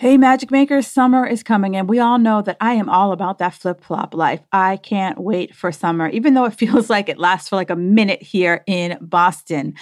Hey, Magic Makers, summer is coming, and we all know that I am all about that flip flop life. I can't wait for summer, even though it feels like it lasts for like a minute here in Boston.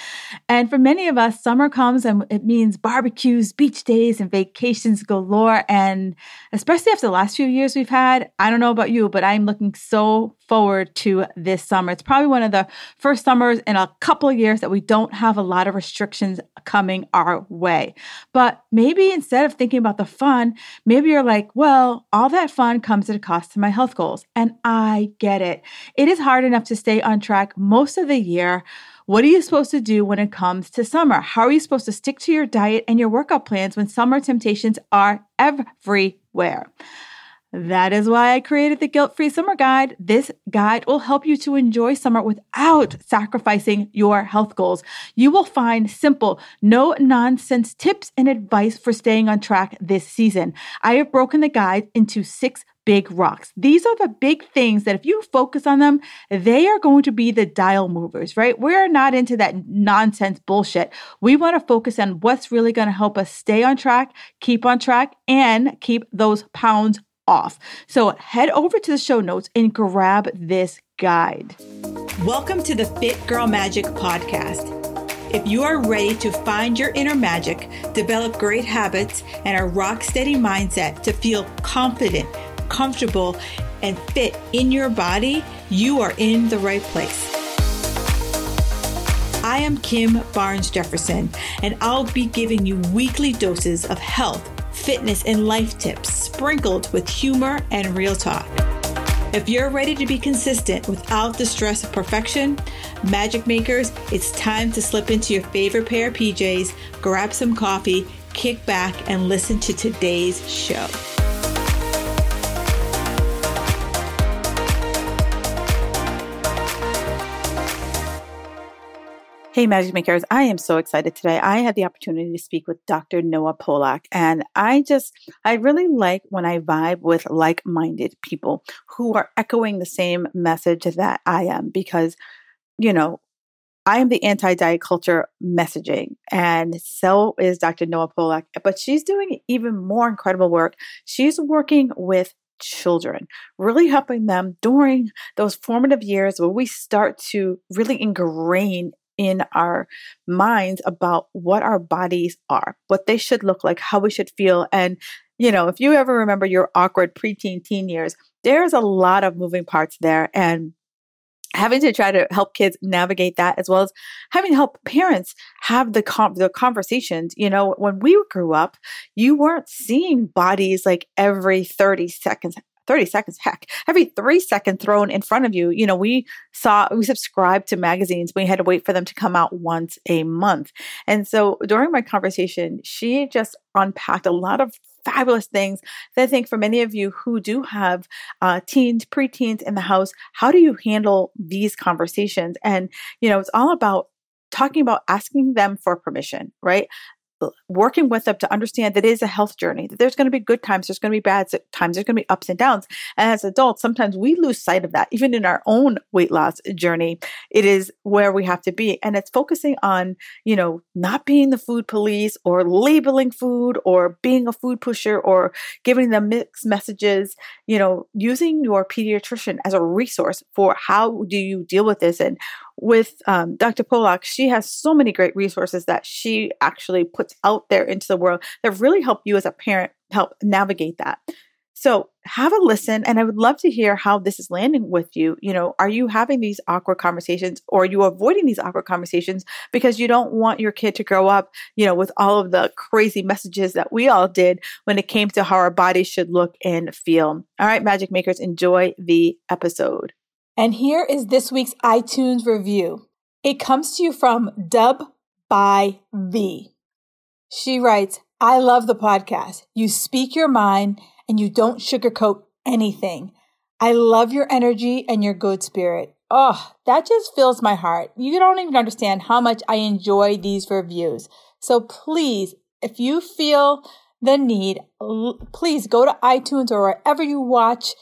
And for many of us, summer comes and it means barbecues, beach days, and vacations galore. And especially after the last few years we've had, I don't know about you, but I'm looking so forward to this summer. It's probably one of the first summers in a couple of years that we don't have a lot of restrictions coming our way. But maybe instead of thinking about the fun, maybe you're like, well, all that fun comes at a cost to my health goals. And I get it. It is hard enough to stay on track most of the year. What are you supposed to do when it comes to summer? How are you supposed to stick to your diet and your workout plans when summer temptations are everywhere? That is why I created the Guilt Free Summer Guide. This guide will help you to enjoy summer without sacrificing your health goals. You will find simple, no nonsense tips and advice for staying on track this season. I have broken the guide into six big rocks. These are the big things that if you focus on them, they are going to be the dial movers, right? We're not into that nonsense bullshit. We want to focus on what's really going to help us stay on track, keep on track, and keep those pounds off. So head over to the show notes and grab this guide. Welcome to the Fit Girl Magic podcast. If you are ready to find your inner magic, develop great habits, and a rock steady mindset to feel confident, comfortable, and fit in your body, you are in the right place. I am Kim Barnes Jefferson, and I'll be giving you weekly doses of health fitness, and life tips sprinkled with humor and real talk. If you're ready to be consistent without the stress of perfection, magic makers, it's time to slip into your favorite pair of PJs, grab some coffee, kick back, and listen to today's show. Hey, Magic Makers. I am so excited today. I had the opportunity to speak with Dr. Noha Polak, and I just, I really like when I vibe with like minded people who are echoing the same message that I am because, you know, I am the anti diet culture messaging, and so is Dr. Noha Polak, but she's doing even more incredible work. She's working with children, really helping them during those formative years where we start to really ingrain in our minds about what our bodies are, what they should look like, how we should feel. And, you know, if you ever remember your awkward preteen teen years, there's a lot of moving parts there. And having to try to help kids navigate that as well as having to help parents have the com- the conversations you know when we grew up you weren't seeing bodies like every 30 seconds 30 seconds, heck, every three seconds thrown in front of you. You know, we saw, we subscribed to magazines. We had to wait for them to come out once a month. And so during my conversation, she just unpacked a lot of fabulous things that I think for many of you who do have uh, teens, preteens in the house, how do you handle these conversations? And, you know, it's all about talking about asking them for permission, right? Working with them to understand that it is a health journey, that there's going to be good times, there's going to be bad times, there's going to be ups and downs. And as adults, sometimes we lose sight of that. Even in our own weight loss journey, it is where we have to be. And it's focusing on, you know, not being the food police or labeling food or being a food pusher or giving them mixed messages, you know, using your pediatrician as a resource for how do you deal with this and with um, Dr. Polak, she has so many great resources that she actually puts out there into the world that really help you as a parent help navigate that. So have a listen, and I would love to hear how this is landing with you. You know, are you having these awkward conversations, or are you avoiding these awkward conversations because you don't want your kid to grow up, you know, with all of the crazy messages that we all did when it came to how our bodies should look and feel? All right, Magic Makers, enjoy the episode. And here is this week's iTunes review. It comes to you from Dub by V. She writes, I love the podcast. You speak your mind and you don't sugarcoat anything. I love your energy and your good spirit. Oh, that just fills my heart. You don't even understand how much I enjoy these reviews. So please, if you feel the need, please go to iTunes or wherever you watch,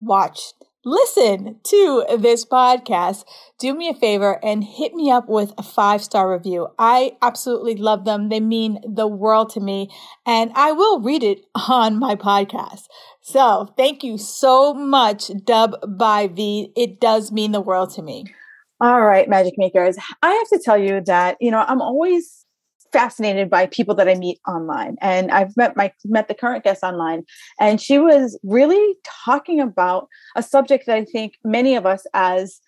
watch listen to this podcast, do me a favor and hit me up with a five star review. I absolutely love them. They mean the world to me and I will read it on my podcast. So thank you so much, Dub by V. It does mean the world to me. All right, magic makers. I have to tell you that, you know, I'm always fascinated by people that I meet online. And I've met my met the current guest online, and she was really talking about a subject that I think many of us as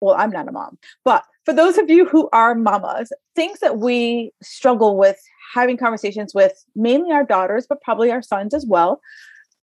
well, I'm not a mom, but for those of you who are mamas, things that we struggle with having conversations with mainly our daughters, but probably our sons as well,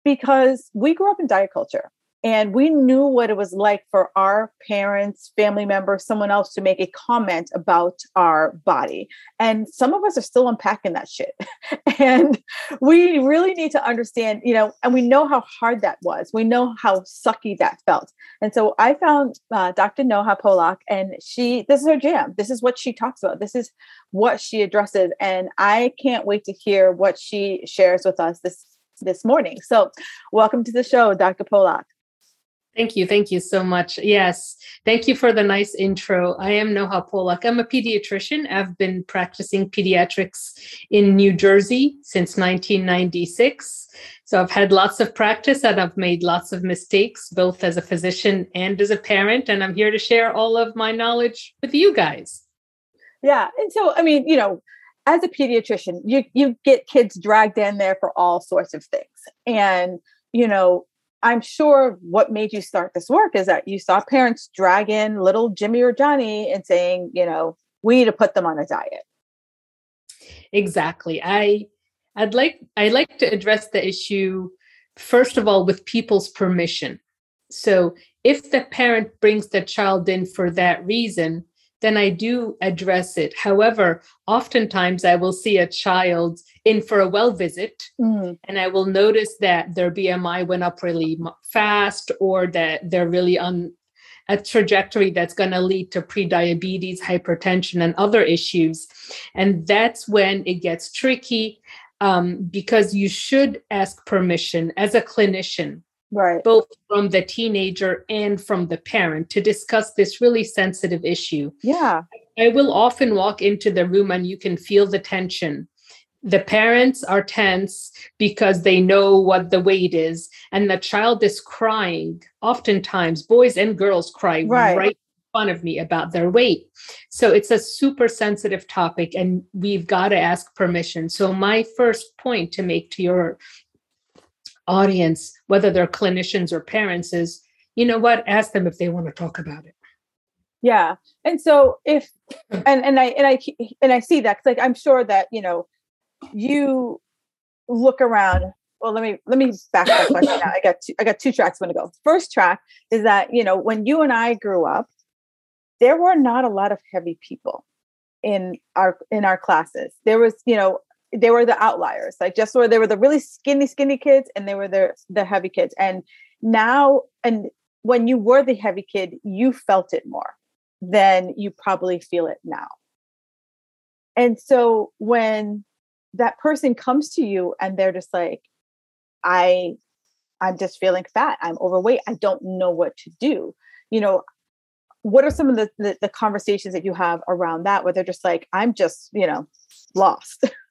because we grew up in diet culture. And we knew what it was like for our parents, family members, someone else to make a comment about our body. And some of us are still unpacking that shit. and we really need to understand, you know, and we know how hard that was. We know how sucky that felt. And so I found uh, Dr. Noha Polak, and she, this is her jam. This is what she talks about. This is what she addresses. And I can't wait to hear what she shares with us this this morning. So, welcome to the show, Dr. Polak. Thank you. Thank you so much. Yes. Thank you for the nice intro. I am Noha Polak. I'm a pediatrician. I've been practicing pediatrics in New Jersey since 1996. So I've had lots of practice and I've made lots of mistakes, both as a physician and as a parent. And I'm here to share all of my knowledge with you guys. Yeah. And so, I mean, you know, as a pediatrician, you, you get kids dragged in there for all sorts of things. And, you know, I'm sure what made you start this work is that you saw parents drag in little Jimmy or Johnny and saying, you know, we need to put them on a diet. Exactly. I I'd like I'd like to address the issue first of all with people's permission. So if the parent brings the child in for that reason, then I do address it. However, oftentimes I will see a child in for a well visit mm. and I will notice that their BMI went up really fast or that they're really on a trajectory that's going to lead to prediabetes, hypertension, and other issues. And that's when it gets tricky um, because you should ask permission as a clinician right. both from the teenager and from the parent to discuss this really sensitive issue. Yeah. I will often walk into the room and you can feel the tension. The parents are tense because they know what the weight is and the child is crying. Oftentimes boys and girls cry right, right in front of me about their weight. So it's a super sensitive topic and we've got to ask permission. So my first point to make to your audience, whether they're clinicians or parents, is you know what? Ask them if they want to talk about it. Yeah, and so if and and I and I and I see that because like I'm sure that you know you look around. Well, let me let me back up now. I got two, I got two tracks. I'm gonna go. First track is that you know when you and I grew up, there were not a lot of heavy people in our in our classes. There was you know they were the outliers like just where they were the really skinny skinny kids and they were the the heavy kids. And now and when you were the heavy kid you felt it more than you probably feel it now. And so when that person comes to you and they're just like i i'm just feeling fat. I'm overweight. I don't know what to do. You know what are some of the, the, the conversations that you have around that where they're just like i'm just you know lost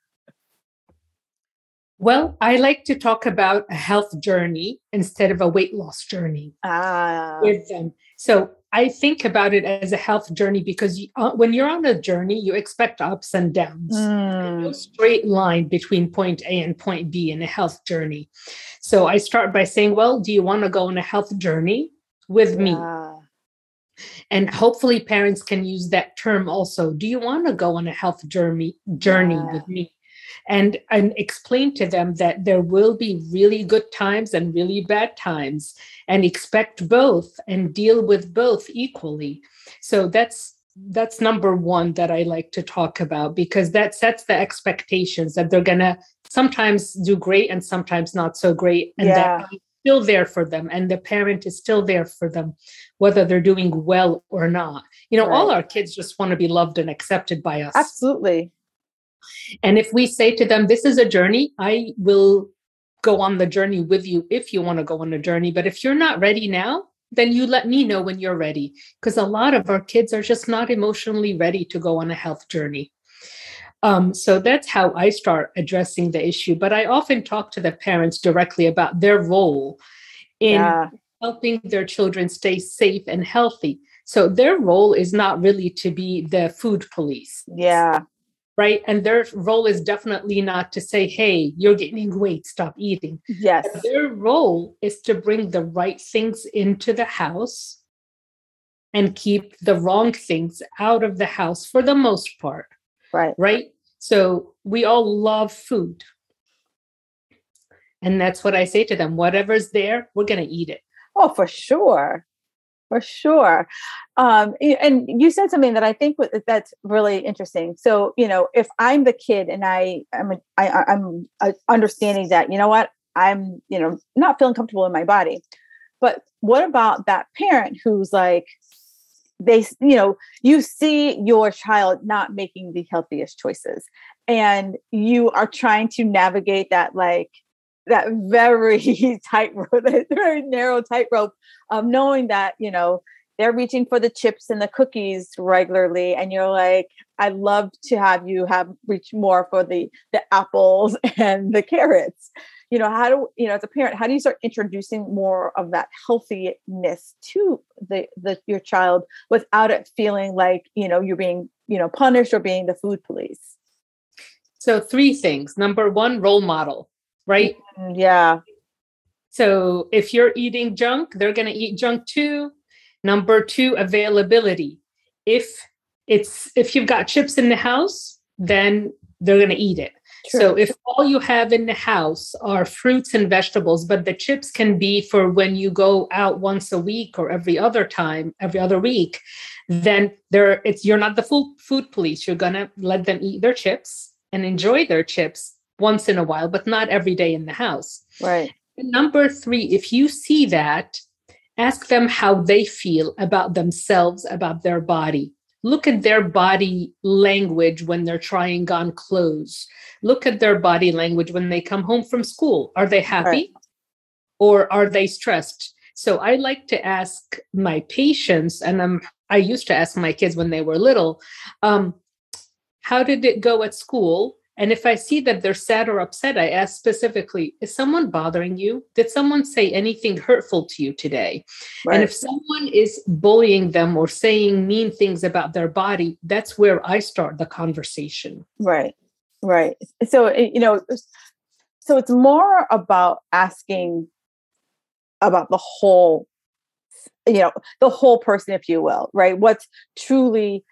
Well, I like to talk about a health journey instead of a weight loss journey ah. with them. So I think about it as a health journey because you, uh, when you're on a journey, you expect ups and downs. Mm. No straight line between point A and point B in a health journey. So I start by saying, well, do you want to go on a health journey with yeah. me? And hopefully parents can use that term also. Do you want to go on a health journey journey yeah. with me? And and explain to them that there will be really good times and really bad times and expect both and deal with both equally so that's that's number one that i like to talk about because that sets the expectations that they're gonna sometimes do great and sometimes not so great and yeah. that I'm still there for them and the parent is still there for them whether they're doing well or not you know right. all our kids just want to be loved and accepted by us absolutely and if we say to them, this is a journey, I will go on the journey with you if you want to go on a journey. But if you're not ready now, then you let me know when you're ready. Because a lot of our kids are just not emotionally ready to go on a health journey. Um, so that's how I start addressing the issue. But I often talk to the parents directly about their role in yeah. helping their children stay safe and healthy. So their role is not really to be the food police. Yeah. Right. And their role is definitely not to say, hey, you're gaining weight, stop eating. Yes. But their role is to bring the right things into the house and keep the wrong things out of the house for the most part. Right. Right. So we all love food. And that's what I say to them whatever's there, we're going to eat it. Oh, for sure. For sure. Um, and you said something that I think that's really interesting. So, you know, if I'm the kid and I am, I, I'm uh, understanding that, you know what, I'm, you know, not feeling comfortable in my body. But what about that parent who's like, they you know you see your child not making the healthiest choices and you are trying to navigate that like that very tight rope that very narrow tightrope of knowing that you know they're reaching for the chips and the cookies regularly and you're like i'd love to have you have reach more for the the apples and the carrots. You know how do you know as a parent how do you start introducing more of that healthiness to the the your child without it feeling like you know you're being you know punished or being the food police? So three things. Number one role model right? Mm, yeah. So if you're eating junk they're going to eat junk too. Number two availability. If it's if you've got chips in the house then they're going to eat it. True. So if all you have in the house are fruits and vegetables, but the chips can be for when you go out once a week or every other time, every other week, then there it's you're not the food food police. You're gonna let them eat their chips and enjoy their chips once in a while, but not every day in the house. Right. And number three, if you see that, ask them how they feel about themselves, about their body look at their body language when they're trying on clothes look at their body language when they come home from school are they happy right. or are they stressed so i like to ask my patients and I'm, i used to ask my kids when they were little um, how did it go at school and if I see that they're sad or upset, I ask specifically, is someone bothering you? Did someone say anything hurtful to you today? Right. And if someone is bullying them or saying mean things about their body, that's where I start the conversation. Right. Right. So, eh, you know, so it's more about asking about the whole you know the whole person if you will right what's truly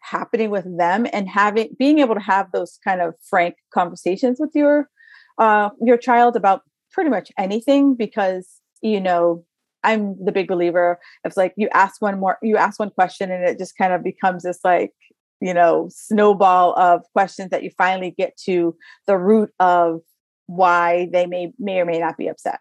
happening with them and having being able to have those kind of frank conversations with your uh, your child about pretty much anything because you know i'm the big believer. It's like you ask one more you ask one question and it just kind of becomes this like you know snowball of questions that you finally get to the root of why they may may or may not be upset.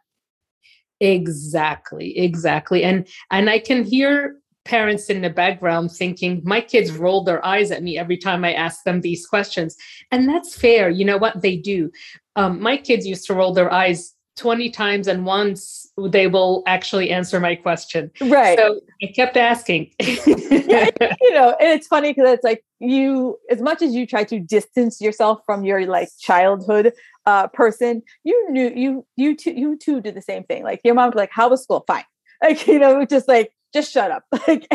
Exactly exactly. And and i can hear parents in the background thinking my kids roll their eyes at me every time i ask them these questions. And that's fair. You know what? They do. Um, my kids used to roll their eyes 20 times and once they will actually answer my question. Right. So i kept asking. Yeah, you know and it's funny because it's like you as much as you try to distance yourself from your like childhood uh person you knew you you too you too did the same thing. Like your mom's like how was school? Fine. Like you know just like just shut up. Like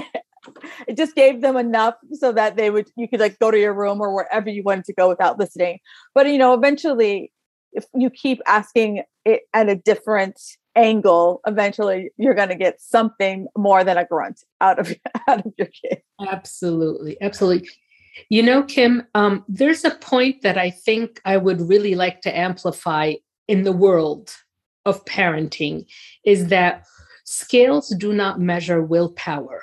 it just gave them enough so that they would you could like go to your room or wherever you wanted to go without listening. But you know, eventually if you keep asking it at a different angle, eventually you're going to get something more than a grunt out of out of your kid. Absolutely, absolutely. You know, Kim, um, there's a point that I think I would really like to amplify in the world of parenting is that Scales do not measure willpower.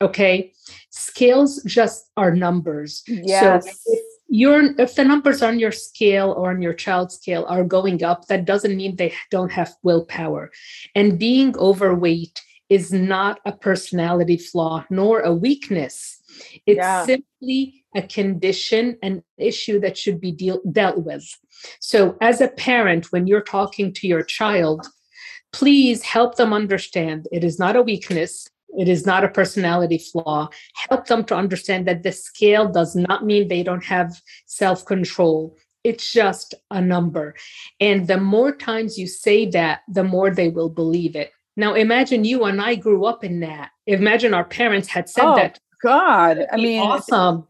Okay. Scales just are numbers. Yes. So if your if the numbers on your scale or on your child's scale are going up, that doesn't mean they don't have willpower. And being overweight is not a personality flaw nor a weakness. It's yeah. simply a condition, an issue that should be deal, dealt with. So, as a parent, when you're talking to your child, please help them understand it is not a weakness it is not a personality flaw. Help them to understand that the scale does not mean they don't have self control. It's just a number. And the more times you say that, the more they will believe it. Now, imagine you and I grew up in that. Imagine our parents had said oh, that. God, I mean, awesome.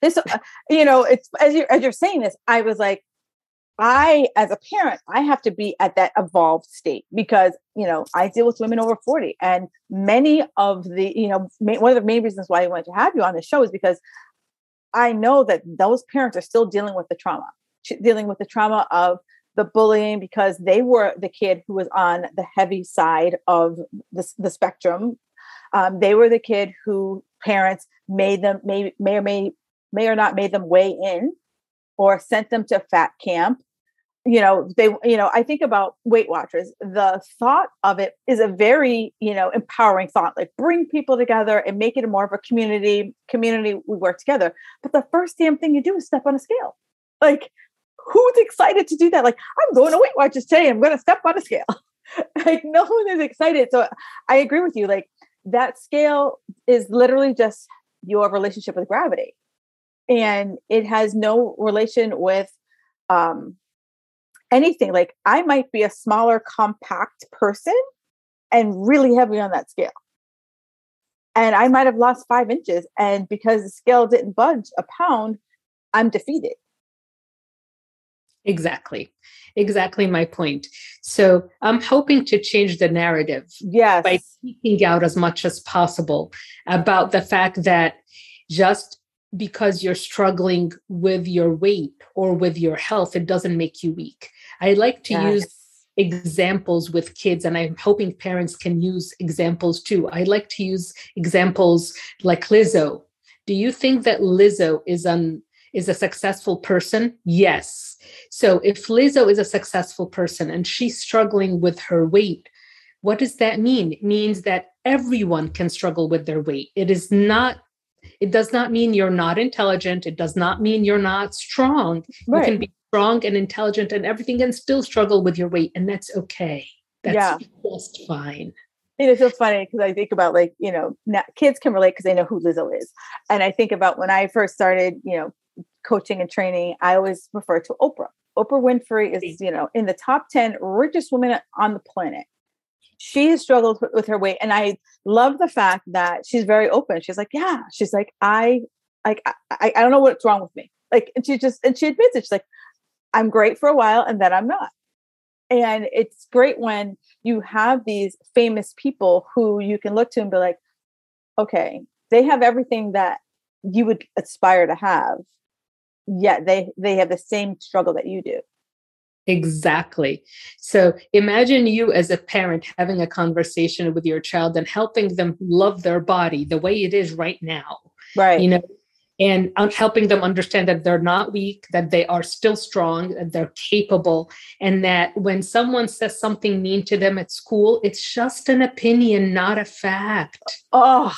This, uh, you know, it's as you as you're saying this, I was like, I, as a parent, I have to be at that evolved state because, you know, I deal with women over 40 and many of the, you know, one of the main reasons why I wanted to have you on the show is because I know that those parents are still dealing with the trauma, dealing with the trauma of the bullying because they were the kid who was on the heavy side of the, the spectrum. Um, they were the kid who parents made them, may, may or may, may or not made them weigh in or sent them to fat camp. You know they you know i think about weight watchers. The thought of it is a very you know empowering thought like bring people together and make it more of a community community we work together. But the first damn thing you do is step on a scale. Like who's excited to do that? Like i'm going to weight watchers today. I'm going to step on a scale. Like no one is excited. So i agree with you. Like that scale is literally just your relationship with gravity and it has no relation with um, anything. Like I might be a smaller, compact person and really heavy on that scale. And I might have lost five inches. And because the scale didn't budge a pound, I'm defeated. Exactly. Exactly my point. So I'm hoping to change the narrative yes. by speaking out as much as possible about the fact that just because you're struggling with your weight or with your health, it doesn't make you weak. I like to yes. use examples with kids, and I'm hoping parents can use examples too. I like to use examples like Lizzo. Do you think that Lizzo is an is a successful person? Yes. So if Lizzo is a successful person and she's struggling with her weight, what does that mean? It means that everyone can struggle with their weight. It is not it does not mean you're not intelligent. It does not mean you're not strong. Right. You can be strong and intelligent and everything and still struggle with your weight. And that's okay. That's yeah. just fine. It feels funny because I think about like, you know, kids can relate because they know who Lizzo is. And I think about when I first started, you know, coaching and training, I always refer to Oprah. Oprah Winfrey is, you know, in the top 10 richest women on the planet she has struggled with her weight and i love the fact that she's very open. She's like yeah. She's like i like I, I don't know what's wrong with me. Like and she just and she admits it. She's like i'm great for a while and then i'm not. And it's great when you have these famous people who you can look to and be like okay they have everything that you would aspire to have yet they they have the same struggle that you do Exactly. So imagine you as a parent having a conversation with your child and helping them love their body the way it is right now. Right. You know, and helping them understand that they're not weak, that they are still strong, that they're capable, and that when someone says something mean to them at school, it's just an opinion, not a fact. Oh,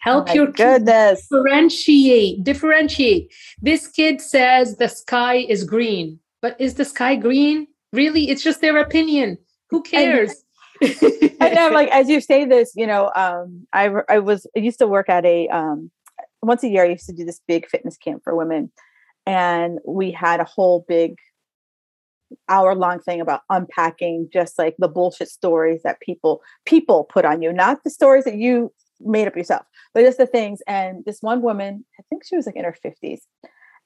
help oh your goodness differentiate differentiate this kid says the sky is green but is the sky green? Really? It's just their opinion. Who cares? And, and like as you say this, you know, um, I I was I used to work at a um, once a year. I used to do this big fitness camp for women, and we had a whole big hour long thing about unpacking just like the bullshit stories that people people put on you, not the stories that you made up yourself, but just the things. And this one woman, I think she was like in her fifties,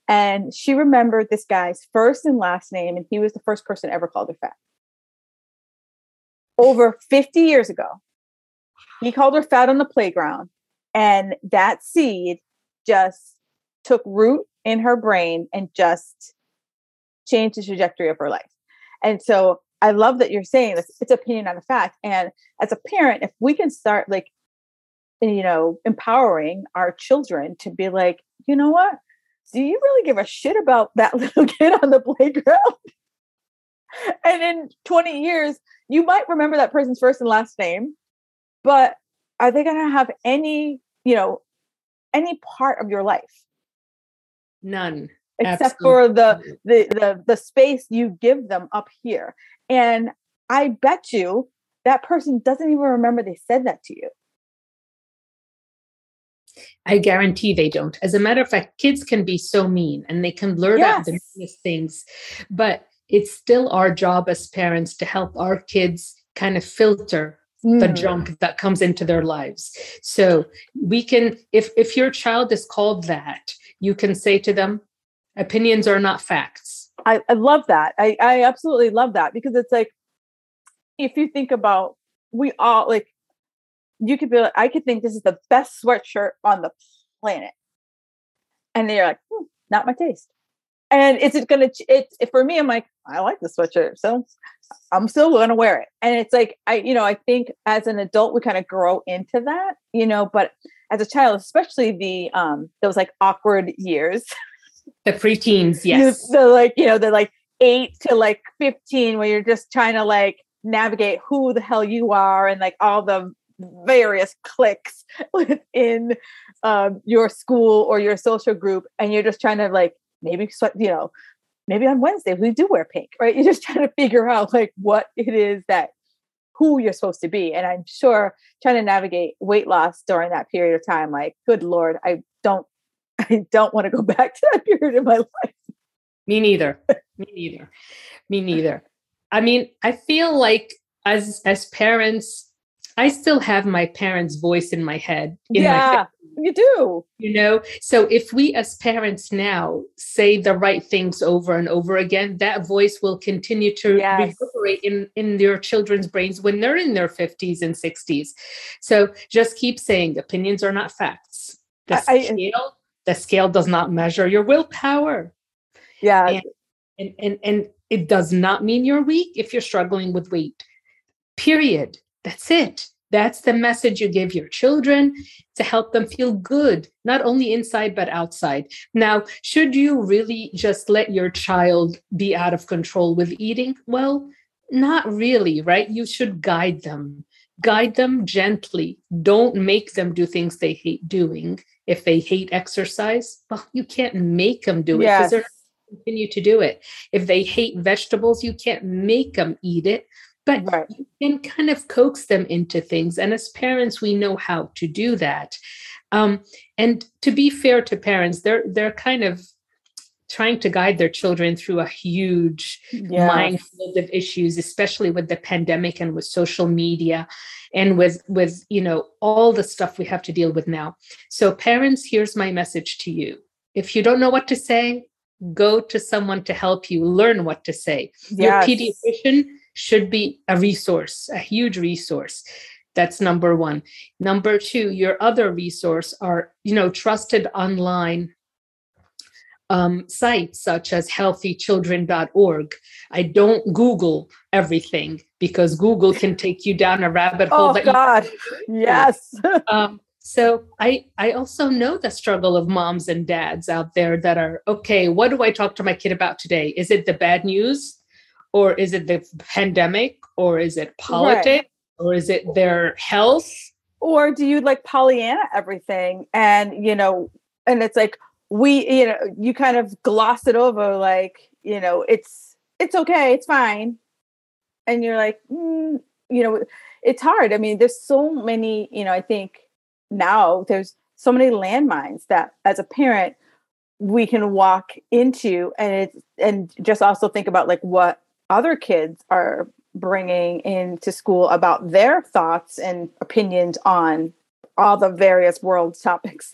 and she remembered this guy's first and last name, and he was the first person ever called her fat. Over 50 years ago, he called her fat on the playground, and that seed just took root in her brain and just changed the trajectory of her life. And so I love that you're saying this. It's opinion on a fact. And as a parent, if we can start like, you know, empowering our children to be like, you know what? Do you really give a shit about that little kid on the playground? and in 20 years, you might remember that person's first and last name, but are they going to have any, you know, any part of your life? None. Except Absolutely. for the, the the the space you give them up here. And I bet you that person doesn't even remember they said that to you. I guarantee they don't. As a matter of fact, kids can be so mean and they can blurt yes. out the meanest things, but it's still our job as parents to help our kids kind of filter mm. the junk that comes into their lives. So we can, if if your child is called that, you can say to them, opinions are not facts. I, I love that. I, I absolutely love that because it's like if you think about we all like you could be like, I could think this is the best sweatshirt on the planet. And they're like, hmm, not my taste. And is it gonna it's for me, I'm like, I like the sweatshirt. So I'm still gonna wear it. And it's like I, you know, I think as an adult we kind of grow into that, you know, but as a child, especially the um those like awkward years. The preteens, yes. the like, you know, the like eight to like 15 where you're just trying to like navigate who the hell you are and like all the various cliques within um, your school or your social group and you're just trying to like maybe you know maybe on wednesday we do wear pink right? You're just trying to figure out like what it is that who you're supposed to be and i'm sure trying to navigate weight loss during that period of time like good lord i don't i don't want to go back to that period of my life. Me neither. Me neither. Me neither. I mean i feel like as as parents I still have my parents' voice in my head. In yeah, my you do. You know, so if we as parents now say the right things over and over again, that voice will continue to yes. reverberate in in their children's brains when they're in their 50s and 60s. So just keep saying opinions are not facts. The I, scale, the scale does not measure your willpower. Yeah. And, and and and it does not mean you're weak if you're struggling with weight. Period that's it. That's the message you give your children to help them feel good, not only inside, but outside. Now, should you really just let your child be out of control with eating? Well, not really, right? You should guide them. Guide them gently. Don't make them do things they hate doing. If they hate exercise, well, you can't make them do it because yes. they're continue to do it. If they hate vegetables, you can't make them eat it but right. you can kind of coax them into things and as parents we know how to do that um, and to be fair to parents they're they're kind of trying to guide their children through a huge yeah. minefield of issues especially with the pandemic and with social media and with with you know all the stuff we have to deal with now so parents here's my message to you if you don't know what to say go to someone to help you learn what to say yes. your pediatrician should be a resource, a huge resource. That's number one. Number two, your other resource are, you know, trusted online um, sites such as healthychildren.org. I don't Google everything because Google can take you down a rabbit hole. Oh God, yes. um, so I I also know the struggle of moms and dads out there that are okay. What do I talk to my kid about today? Is it the bad news? Or is it the pandemic or is it politics right. or is it their health? Or do you like pollyanna everything? And you know and it's like we you know you kind of gloss it over like you know it's it's okay it's fine. And you're like mm, you know it's hard. I mean there's so many you know i think now there's so many landmines that as a parent we can walk into and it's and just also think about like what other kids are bringing into school about their thoughts and opinions on all the various world topics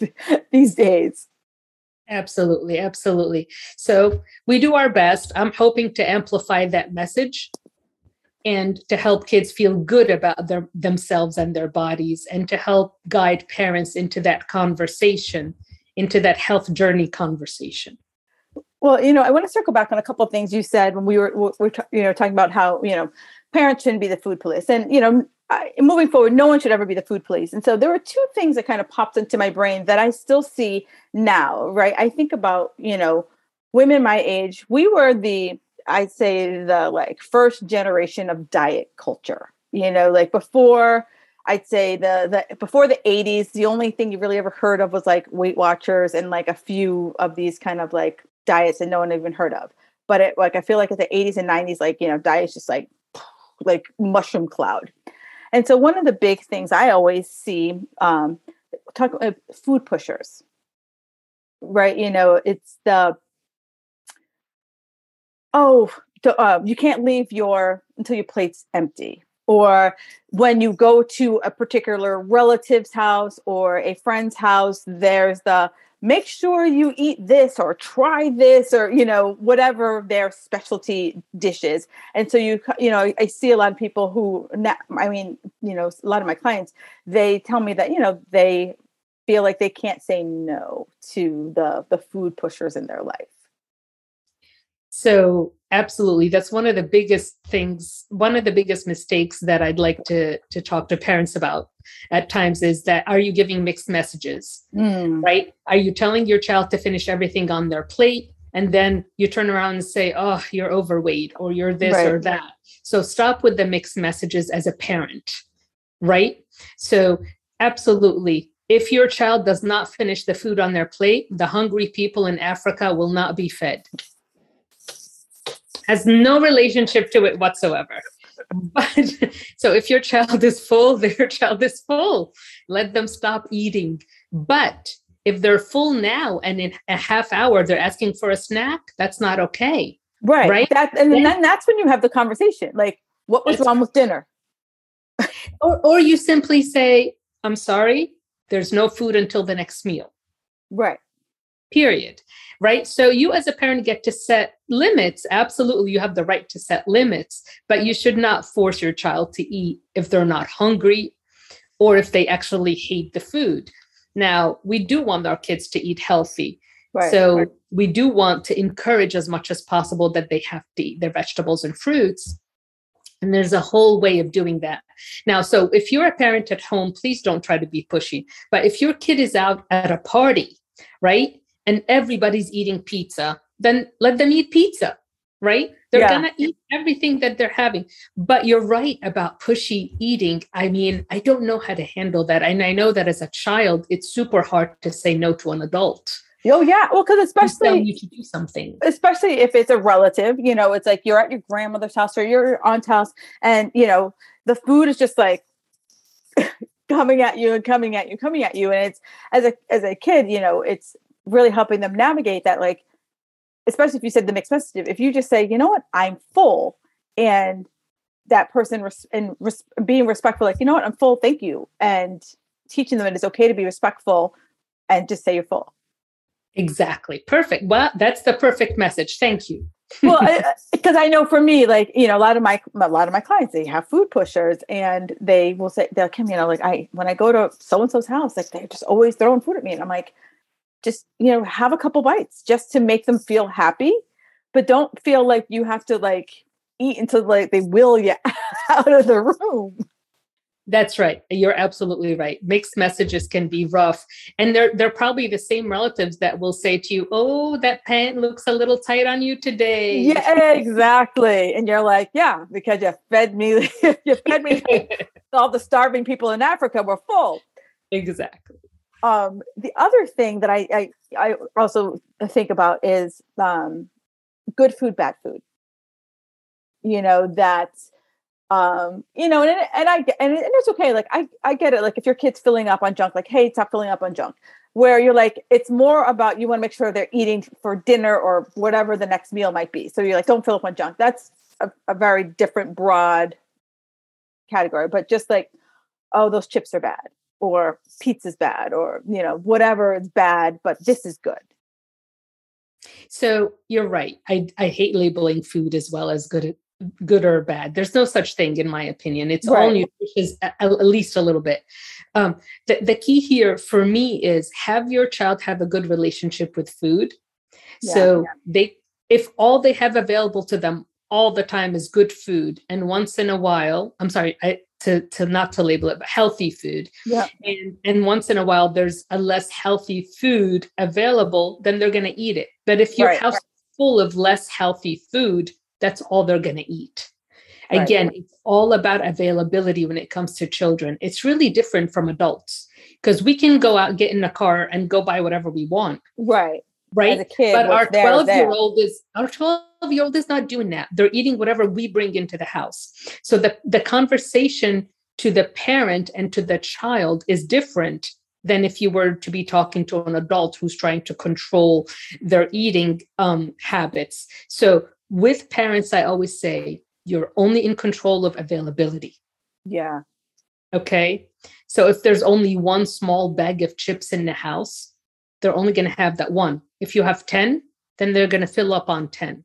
these days. Absolutely, absolutely. So we do our best. I'm hoping to amplify that message and to help kids feel good about their themselves and their bodies and to help guide parents into that conversation, into that health journey conversation. Well, you know, I want to circle back on a couple of things you said when we were, we you know, talking about how, you know, parents shouldn't be the food police. And, you know, I, moving forward, no one should ever be the food police. And so there were two things that kind of popped into my brain that I still see now, right? I think about, you know, women my age, we were the, I'd say the like first generation of diet culture, you know, like before, I'd say the the before the 80s, the only thing you really ever heard of was like Weight Watchers and like a few of these kind of like diets that no one even heard of. But it like I feel like in the 80s and 90s, like you know, diets just like like mushroom cloud. And so one of the big things I always see um, talk uh, food pushers, right? You know, it's the oh, uh, you can't leave your until your plate's empty or when you go to a particular relative's house or a friend's house there's the make sure you eat this or try this or you know whatever their specialty dishes. And so you you know i see a lot of people who i mean you know a lot of my clients they tell me that you know they feel like they can't say no to the the food pushers in their life. So absolutely. That's one of the biggest things one of the biggest mistakes that i'd like to to talk to parents about at times is that are you giving mixed messages? Mm. right? Are you telling your child to finish everything on their plate and then you turn around and say oh you're overweight or you're this right. or that. So stop with the mixed messages as a parent. Right? So absolutely. If your child does not finish the food on their plate the hungry people in africa will not be fed has no relationship to it whatsoever. But so if your child is full, their child is full. Let them stop eating. But if they're full now and in a half hour they're asking for a snack, that's not okay. Right. Right. That, and then that's when you have the conversation. Like, what was wrong with dinner? or, or you simply say, I'm sorry, there's no food until the next meal. Right. Period right? So you as a parent get to set limits. Absolutely, you have the right to set limits, but you should not force your child to eat if they're not hungry or if they actually hate the food. Now, we do want our kids to eat healthy. Right, so right. we do want to encourage as much as possible that they have to eat their vegetables and fruits. And there's a whole way of doing that. Now, so if you're a parent at home, please don't try to be pushy. But if your kid is out at a party, right? and everybody's eating pizza, then let them eat pizza, right? They're yeah. to eat everything that they're having. But you're right about pushy eating. I mean, I don't know how to handle that. And I know that as a child, it's super hard to say no to an adult. Oh yeah, well, because especially you to do something, especially if it's a relative. You know, it's like you're at your grandmother's house or your aunt's house, and you know the food is just like coming at you and coming at you, coming at you, and it's as a as a kid, you know, it's really helping them navigate that like especially if you said the mixed message if you just say you know what? I'm full and that person res- and res- being respectful like you know what? I'm full thank you and teaching them that it's okay to be respectful and just say you're full. Exactly. Perfect. Well that's the perfect message. Thank you. Well because I, I, know for me like you know a lot of my a lot of my clients they have food pushers and they will say they'll come you know like i when i go to so and so's house like they're just always throwing food at me and i'm like just you know have a couple bites just to make them feel happy but don't feel like you have to like eat until like they will you out of the room. That's right. You're absolutely right. Mixed messages can be rough and they're they're probably the same relatives that will say to you oh that pant looks a little tight on you today. Yeah exactly. And you're like yeah because you fed me you fed me all the starving people in africa were full. Exactly um, the other thing that I, I, I also think about is um, good food, bad food. You know that um, you know, and and I and, and it's okay. Like I I get it. Like if your kid's filling up on junk, like hey, stop filling up on junk. Where you're like, it's more about you want to make sure they're eating for dinner or whatever the next meal might be. So you're like, don't fill up on junk. That's a, a very different, broad category. But just like, oh, those chips are bad or pizza's bad or you know whatever is bad but this is good. So you're right. I i hate labeling food as well as good good or bad. There's no such thing in my opinion. It's right. all nutritious at, at, least a little bit. Um, the, the key here for me is have your child have a good relationship with food. Yeah, so yeah. they if all they have available to them all the time is good food and once in a while i'm sorry I, to to not to label it but healthy food. Yeah. And and once in a while there's a less healthy food available then they're going to eat it. But if your right, house right. is full of less healthy food that's all they're going to eat. Right, again it's all about availability when it comes to children. It's really different from adults because we can go out get in a car and go buy whatever we want. Right right kid, but our 12 year old is our 12 year old is not doing that they're eating whatever we bring into the house so the the conversation to the parent and to the child is different than if you were to be talking to an adult who's trying to control their eating um, habits. So, with parents, I always say you're only in control of availability. Yeah. Okay. So, if there's only one small bag of chips in the house, they're only going to have that one. If you have 10, then they're going to fill up on 10.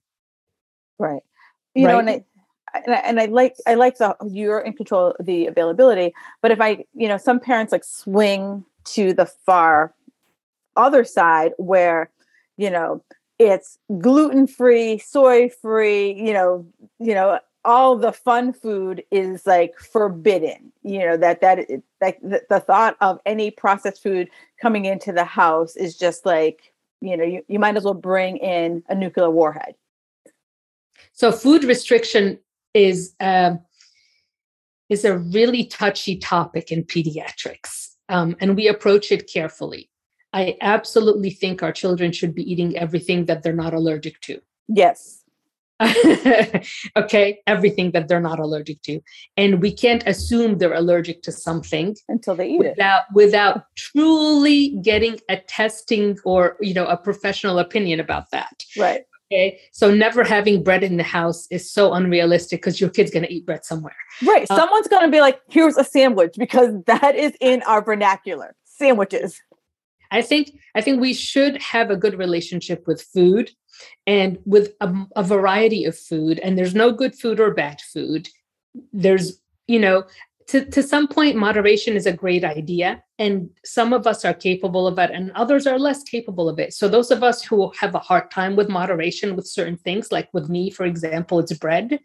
Right. You right? know, and I, and I, and I like I like the you're in control of the availability. But if I, you know, some parents like swing to the far other side where, you know, it's gluten free, soy free, you know, you know, all the fun food is like forbidden. You know that that like the, the thought of any processed food coming into the house is just like you know you, you might as well bring in a nuclear warhead. So food restriction is um, is a really touchy topic in pediatrics um, and we approach it carefully. I absolutely think our children should be eating everything that they're not allergic to. Yes. okay, everything that they're not allergic to. And we can't assume they're allergic to something until they eat without, it. Without truly getting a testing or, you know, a professional opinion about that. Right. Okay. So never having bread in the house is so unrealistic because your kid's going to eat bread somewhere. Right. Uh, Someone's going to be like, here's a sandwich because that is in our vernacular sandwiches. I think I think we should have a good relationship with food and with a, a variety of food. And there's no good food or bad food. There's, you know, to, to some point, moderation is a great idea. And some of us are capable of it, and others are less capable of it. So, those of us who have a hard time with moderation with certain things, like with me, for example, it's bread.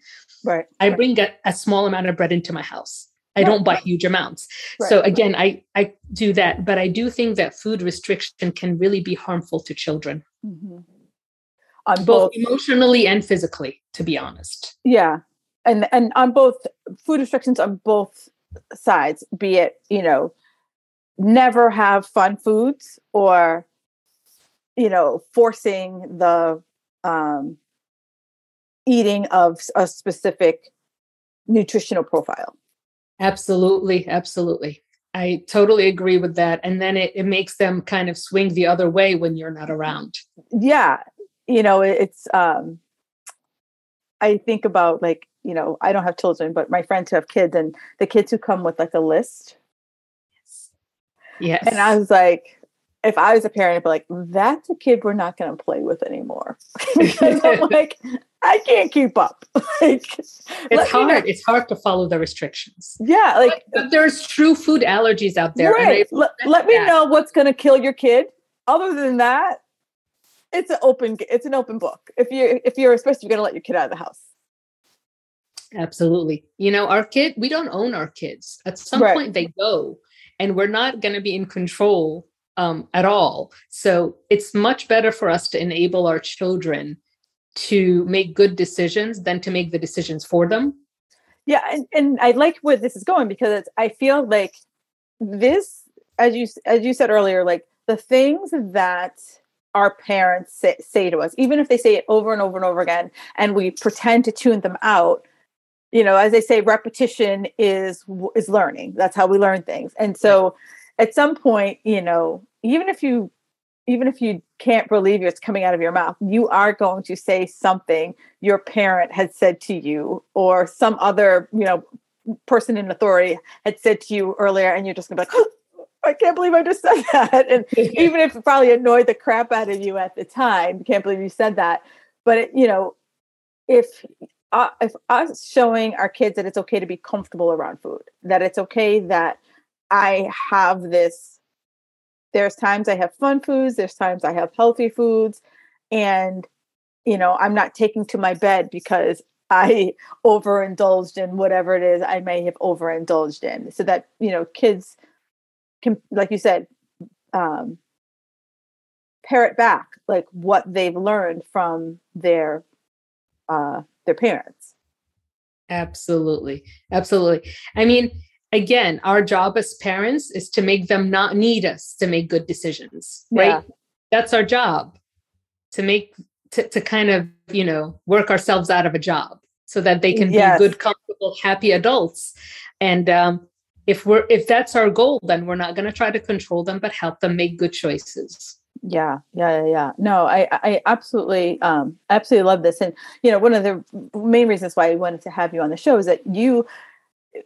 Right. I bring a, a, small amount of bread into my house. I don't buy huge amounts. Right. So again, I I do that, but I do think that food restriction can really be harmful to children. Mm-hmm. On both, both emotionally and physically, to be honest. Yeah, and and on both food restrictions on both sides be it you know never have fun foods or you know forcing the um eating of a specific nutritional profile. Absolutely absolutely. I totally agree with that and then it, it makes them kind of swing the other way when you're not around. Yeah you know it's um i think about like you know, I don't have children, but my friends who have kids and the kids who come with like a list. Yes. Yes. And I was like, if I was a parent, I'd be like, that's a kid we're not going to play with anymore. because I'm like, I can't keep up. like, it's hard. It's hard to follow the restrictions. Yeah. Like, but, but there's true food allergies out there. Right. Let, let me know what's going to kill your kid. Other than that, it's an open, it's an open book. If you, if you're supposed to, especially going to let your kid out of the house. Absolutely. You know, our kid, we don't own our kids. At some right. point, they go, and we're not going to be in control um, at all. So it's much better for us to enable our children to make good decisions than to make the decisions for them. Yeah, and, and I like where this is going because I feel like this, as you as you said earlier, like the things that our parents say, say to us, even if they say it over and over and over again, and we pretend to tune them out, you know as they say repetition is is learning. That's how we learn things. And so at some point you know even if you even if you can't believe it's coming out of your mouth you are going to say something your parent had said to you or some other you know person in authority had said to you earlier and you're just gonna be like I can't believe I just said that. And even if it probably annoyed the crap out of you at the time, can't believe you said that. But it, you know, if uh, if us showing our kids that it's okay to be comfortable around food, that it's okay that I have this. There's times I have fun foods. There's times I have healthy foods, and you know I'm not taking to my bed because I overindulged in whatever it is I may have overindulged in. So that you know kids like you said, um, parrot back like what they've learned from their uh, their parents. Absolutely. Absolutely. I mean, again, our job as parents is to make them not need us to make good decisions, right? Yeah. That's our job to make, to, to kind of, you know, work ourselves out of a job so that they can yes. be good, comfortable, happy adults. And um, if we're if that's our goal then we're not going to try to control them but help them make good choices. Yeah yeah yeah no i i absolutely um absolutely love this. And you know one of the main reasons why i wanted to have you on the show is that you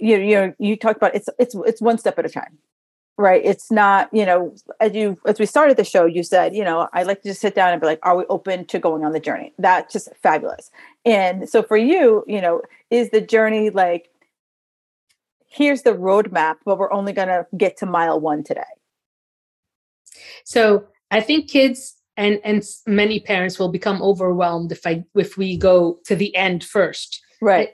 you you know you talked about it's it's it's one step at a time right? It's not you know as you as we started the show you said you know i like to just sit down and be like are we open to going on the journey? That's just fabulous. And so for you you know is the journey like here's the roadmap but we're only going to get to mile one today so i think kids and and many parents will become overwhelmed if i if we go to the end first right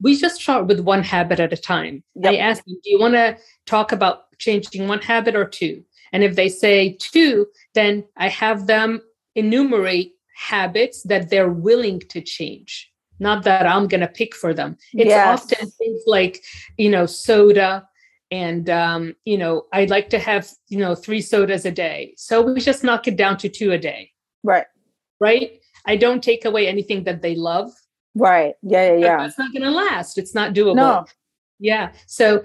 we just start with one habit at a time. Yep. I ask them, do you want to talk about changing one habit or two? And if they say two, then I have them enumerate habits that they're willing to change, not that I'm going to pick for them. It's yes. often things like, you know, soda. And, um, you know, I'd like to have, you know, three sodas a day. So we just knock it down to two a day. Right. Right. I don't take away anything that they love. Right. Yeah. Yeah. Yeah. It's not going to last. It's not doable. No. Yeah. So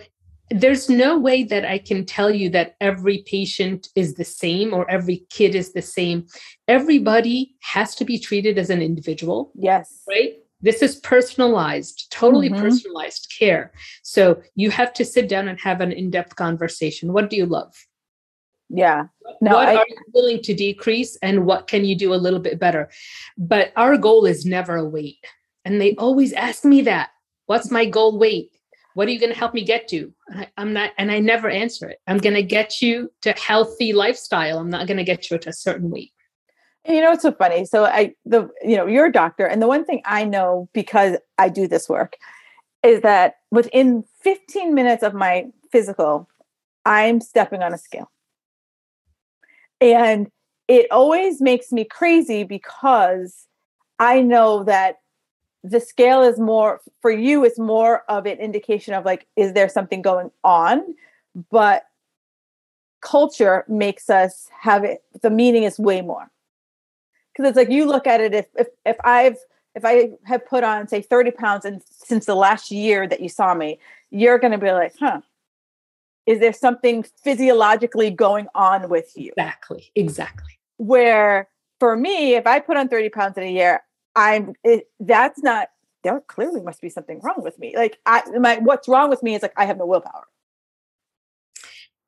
there's no way that I can tell you that every patient is the same or every kid is the same. Everybody has to be treated as an individual. Yes. Right? This is personalized, totally mm-hmm. personalized care. So you have to sit down and have an in depth conversation. What do you love? Yeah. No, what I, are you willing to decrease and what can you do a little bit better? But our goal is never a weight. And they always ask me that. What's my goal weight? What are you going to help me get to? I, am not, and I never answer it. I'm going to get you to healthy lifestyle. I'm not going to get you to a certain weight. You know, it's so funny. So I, the, you know, you're a doctor. And the one thing I know because I do this work is that within 15 minutes of my physical, I'm stepping on a scale. And it always makes me crazy because I know that the scale is more for you it's more of an indication of like is there something going on but culture makes us have it the meaning is way more because it's like you look at it if if if i've if i have put on say 30 pounds and since the last year that you saw me you're going to be like huh is there something physiologically going on with you exactly exactly where for me if i put on 30 pounds in a year I'm it, that's not there clearly must be something wrong with me. Like I my what's wrong with me is like I have no willpower.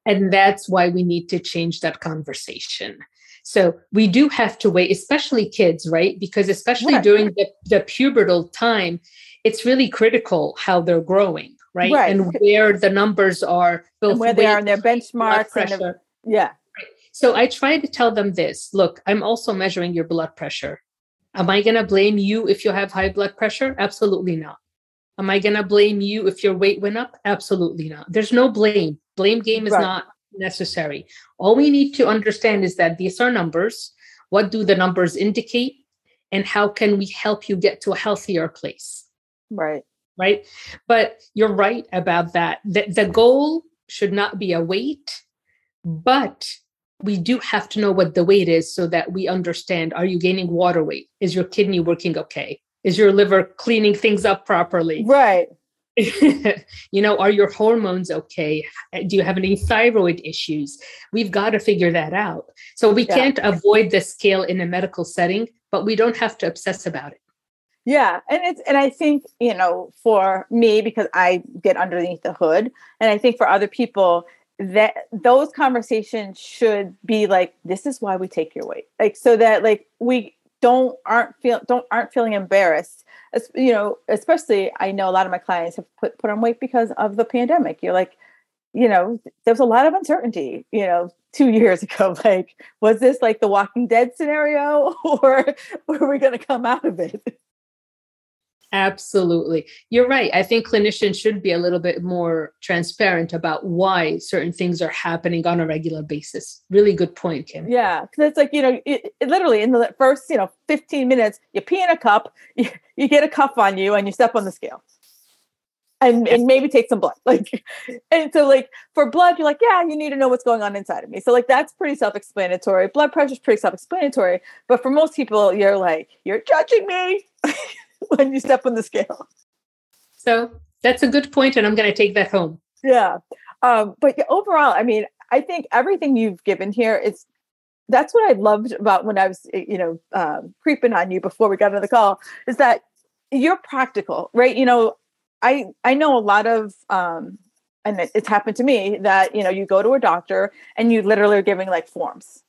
And that's why we need to change that conversation. So we do have to wait, especially kids, right? Because especially right. during the, the pubertal time, it's really critical how they're growing, right? right. And where the numbers are, both and where they are in their benchmarks. And the, yeah. Right. So I try to tell them this look, I'm also measuring your blood pressure. Am I going to blame you if you have high blood pressure? Absolutely not. Am I going to blame you if your weight went up? Absolutely not. There's no blame. Blame game is right. not necessary. All we need to understand is that these are numbers. What do the numbers indicate? And how can we help you get to a healthier place? Right. Right. But you're right about that. The, the goal should not be a weight, but we do have to know what the weight is so that we understand are you gaining water weight is your kidney working okay is your liver cleaning things up properly right you know are your hormones okay? Do you have any thyroid issues? We've got to figure that out. So we yeah. can't avoid the scale in a medical setting but we don't have to obsess about it. Yeah and it's and i think you know for me because i get underneath the hood and i think for other people that those conversations should be like this is why we take your weight. Like so that like we don't aren't feel don't aren't feeling embarrassed As, you know especially i know a lot of my clients have put put on weight because of the pandemic. You're like you know there was a lot of uncertainty you know two years ago. Like was this like the walking dead scenario or were we going to come out of it Absolutely. You're right. I think clinicians should be a little bit more transparent about why certain things are happening on a regular basis. Really good point, Kim. Yeah. Because it's like, you know, it, it literally in the first, you know, 15 minutes, you pee in a cup, you, you get a cuff on you, and you step on the scale. And, and maybe take some blood. Like, and so, like, for blood, you're like, yeah, you need to know what's going on inside of me. So, like, that's pretty self explanatory. Blood pressure is pretty self explanatory. But for most people, you're like, you're judging me. when you step on the scale. So that's a good point, and I'm going to take that home. Yeah. Um, but overall, I mean, I think everything you've given here is that's what I loved about when I was, eh, you know, um, creeping on you before we got on the call is that you're practical, right? You know, I I know a lot of, um, and it's happened to me that you know you go to a doctor and you literally are giving like forms,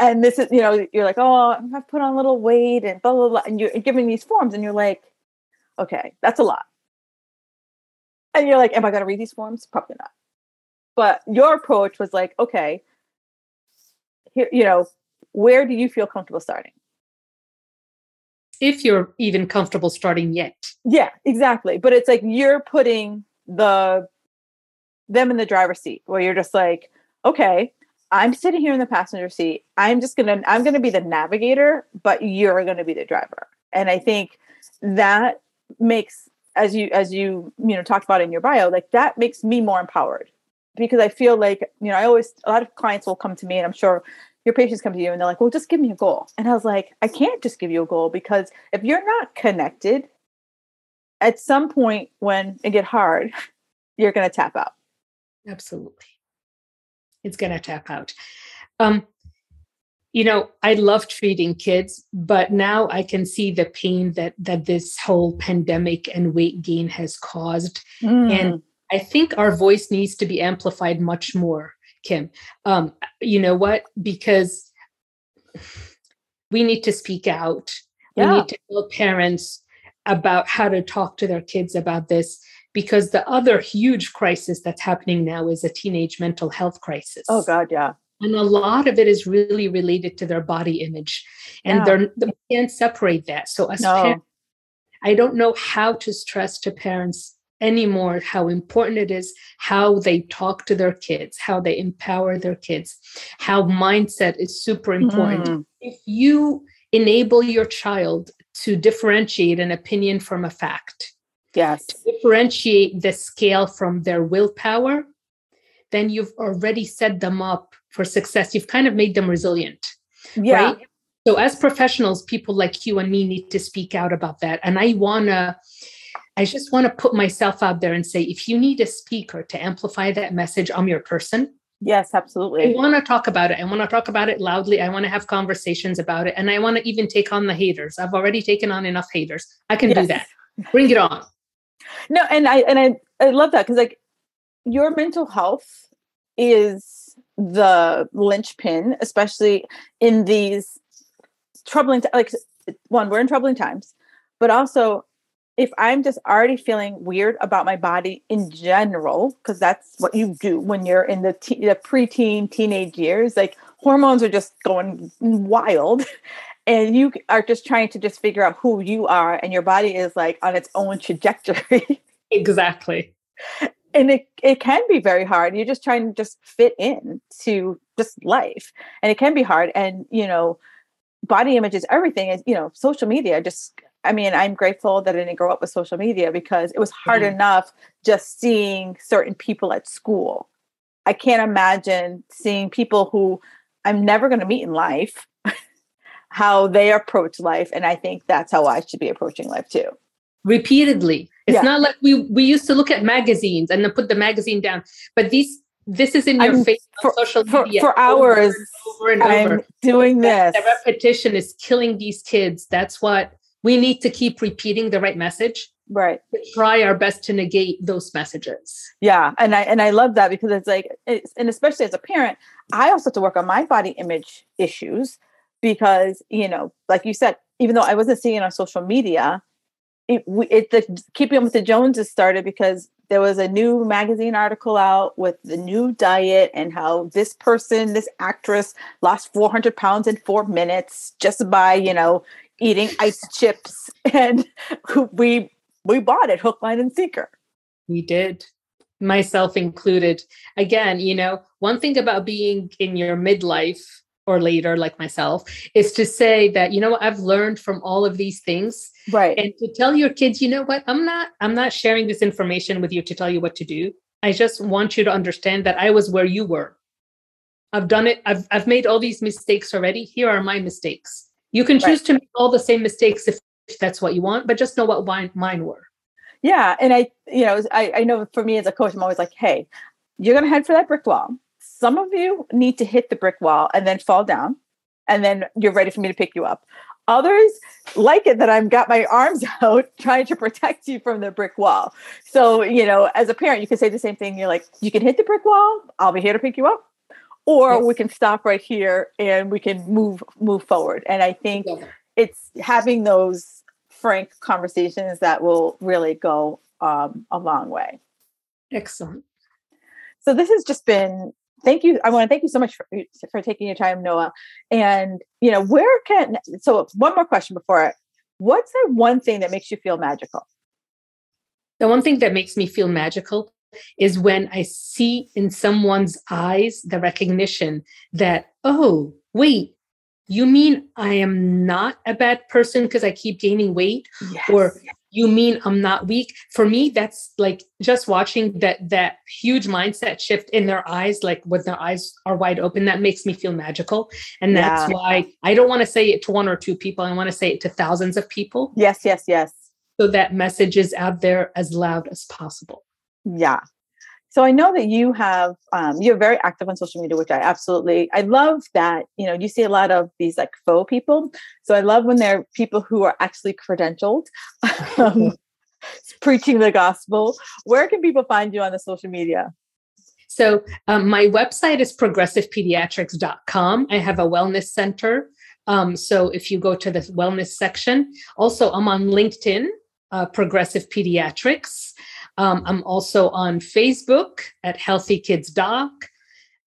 and this is you know you're like oh I've put on a little weight and blah blah blah, and you're giving these forms and you're like, okay, that's a lot, and you're like, am I going to read these forms? Probably not. But your approach was like, okay, here, you know, where do you feel comfortable starting? If you're even comfortable starting yet. Yeah, exactly. But it's like you're putting the them in the driver's seat where you're just like, okay, I'm sitting here in the passenger seat. I'm just gonna I'm gonna be the navigator, but you're gonna be the driver. And I think that makes as you as you you know talked about in your bio, like that makes me more empowered because I feel like, you know, I always, a lot of clients will come to me and I'm sure your patients come to you and they're like, well, just give me a goal. And I was like, I can't just give you a goal because if you're not connected, at some point when it get hard, you're going to tap out. Absolutely. It's going to tap out. Um, you know, I love treating kids, but now I can see the pain that that this whole pandemic and weight gain has caused. Mm. And I think our voice needs to be amplified much more, Kim. Um, you know what? Because we need to speak out. Yeah. We need to tell parents about how to talk to their kids about this because the other huge crisis that's happening now is a teenage mental health crisis. Oh God, yeah. And a lot of it is really related to their body image, and yeah. they're they can't separate that. So as no. parents, I don't know how to stress to parents anymore how important it is how they talk to their kids, how they empower their kids, how mindset is super important. Mm. If you enable your child to differentiate an opinion from a fact, yes, to differentiate the scale from their willpower, then you've already set them up for success. You've kind of made them resilient. Yeah. Right? So, as professionals, people like you and me need to speak out about that. And I want to I just want to put myself out there and say if you need a speaker to amplify that message, I'm your person. Yes, absolutely. I want to talk about it. I want to talk about it loudly. I want to have conversations about it. And I want to even take on the haters. I've already taken on enough haters. I can yes. do that. Bring it on. No, and I and I, I love that because like your mental health is the linchpin, especially in these troubling like one, we're in troubling times, but also if I'm just already feeling weird about my body in general, because that's what you do when you're in the, te- the preteen, teenage years, like hormones are just going wild. And you are just trying to just figure out who you are, and your body is like on its own trajectory. exactly. And it, it can be very hard. You're just trying to just fit in to just life. And it can be hard. And, you know, body image is everything is, you know, social media just I mean, I'm grateful that I didn't grow up with social media because it was hard mm-hmm. enough just seeing certain people at school. I can't imagine seeing people who I'm never going to meet in life, how they approach life. And I think that's how I should be approaching life too. Repeatedly. It's yeah. not like we, we used to look at magazines and then put the magazine down, but these this is in your I'm, face for, social media for, for hours over and over, and over. I'm doing this. The repetition is killing these kids. That's what we need to keep repeating the right message right try our best to negate those messages yeah and i and i love that because it's like it's, and especially as a parent i also have to work on my body image issues because you know like you said even though i wasn't seeing it on social media it, it the keeping with the joneses started because there was a new magazine article out with the new diet and how this person this actress lost 400 pounds in four minutes just by you know eating ice chips and we we bought it hook line and sinker. We did myself included. Again you know one thing about being in your midlife or later like myself is to say that you know what i've learned from all of these things right and to tell your kids you know what i'm not i'm not sharing this information with you to tell you what to do i just want you to understand that i was where you were i've done it i've, I've made all these mistakes already here are my mistakes you can choose right. to make all the same mistakes if, if that's what you want, but just know what mine, mine were. Yeah. And I, you know, I, I know for me as a coach, I'm always like, hey, you're going to head for that brick wall. Some of you need to hit the brick wall and then fall down, and then you're ready for me to pick you up. Others like it that I've got my arms out trying to protect you from the brick wall. So, you know, as a parent, you can say the same thing. You're like, you can hit the brick wall, I'll be here to pick you up. Or yes. we can stop right here and we can move move forward. And I think yeah. it's having those frank conversations that will really go um, a long way. Excellent. So this has just been thank you. I want to thank you so much for, for taking your time, Noha. And you know, where can so one more question before it. What's the one thing that makes you feel magical? The one thing that makes me feel magical is when I see in someone's eyes the recognition that, oh, wait, you mean I am not a bad person because I keep gaining weight? Yes. Or you mean i'm not weak? For me that's like just watching that that huge mindset shift in their eyes like when their eyes are wide open that makes me feel magical. And that's yeah. why i don't want to say it to one or two people i want to say it to thousands of people. Yes yes yes. So that message is out there as loud as possible. Yeah so I know that you have um, you're very active on social media, which I absolutely I love that. You know, you see a lot of these like faux people. So I love when they're people who are actually credentialed, um, preaching the gospel. Where can people find you on the social media? So um, my website is progressivepediatrics.com. I have a wellness center. Um, so if you go to the wellness section, also I'm on LinkedIn, uh, Progressive Pediatrics. Um, I'm also on Facebook at Healthy Kids Doc,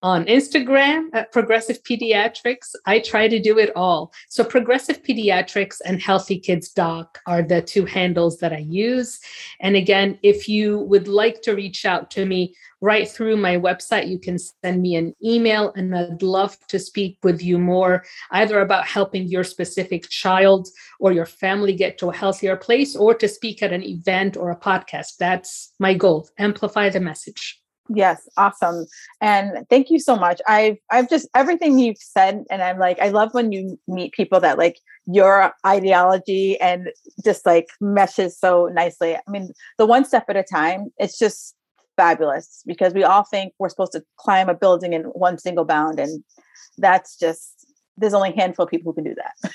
on Instagram at Progressive Pediatrics. I try to do it all. So, Progressive Pediatrics and Healthy Kids Doc are the two handles that I use. And again, if you would like to reach out to me right through my website, you can send me an email, and I'd love to speak with you more, either about helping your specific child or your family get to a healthier place, or to speak at an event or a podcast. That's my goal amplify the message. Yes, awesome. And thank you so much. I've I've just everything you've said and I'm like I love when you meet people that like your ideology and just like meshes so nicely. I mean, the one step at a time, it's just fabulous because we all think we're supposed to climb a building in one single bound and that's just there's only a handful of people who can do that.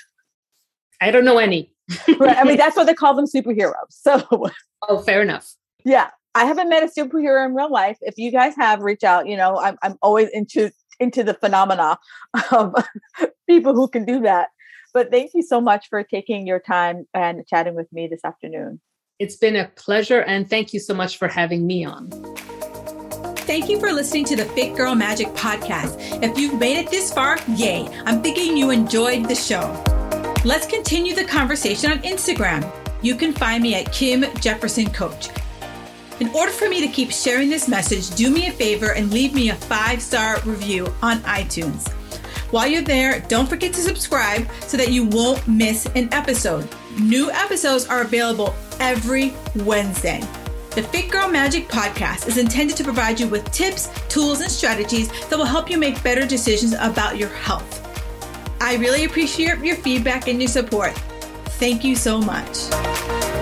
I don't know any. right. I mean, that's what they call them superheroes. So Oh, fair enough. Yeah. I haven't met a superhero in real life. If you guys have, reach out. You know, I'm I'm always into into the phenomena of people who can do that. But thank you so much for taking your time and chatting with me this afternoon. It's been a pleasure, and thank you so much for having me on. Thank you for listening to the Fit Girl Magic podcast. If you've made it this far, yay! I'm thinking you enjoyed the show. Let's continue the conversation on Instagram. You can find me at Kim Jefferson Coach. In order for me to keep sharing this message, do me a favor and leave me a five star review on iTunes. While you're there, don't forget to subscribe so that you won't miss an episode. New episodes are available every Wednesday. The Fit Girl Magic podcast is intended to provide you with tips, tools, and strategies that will help you make better decisions about your health. I really appreciate your feedback and your support. Thank you so much.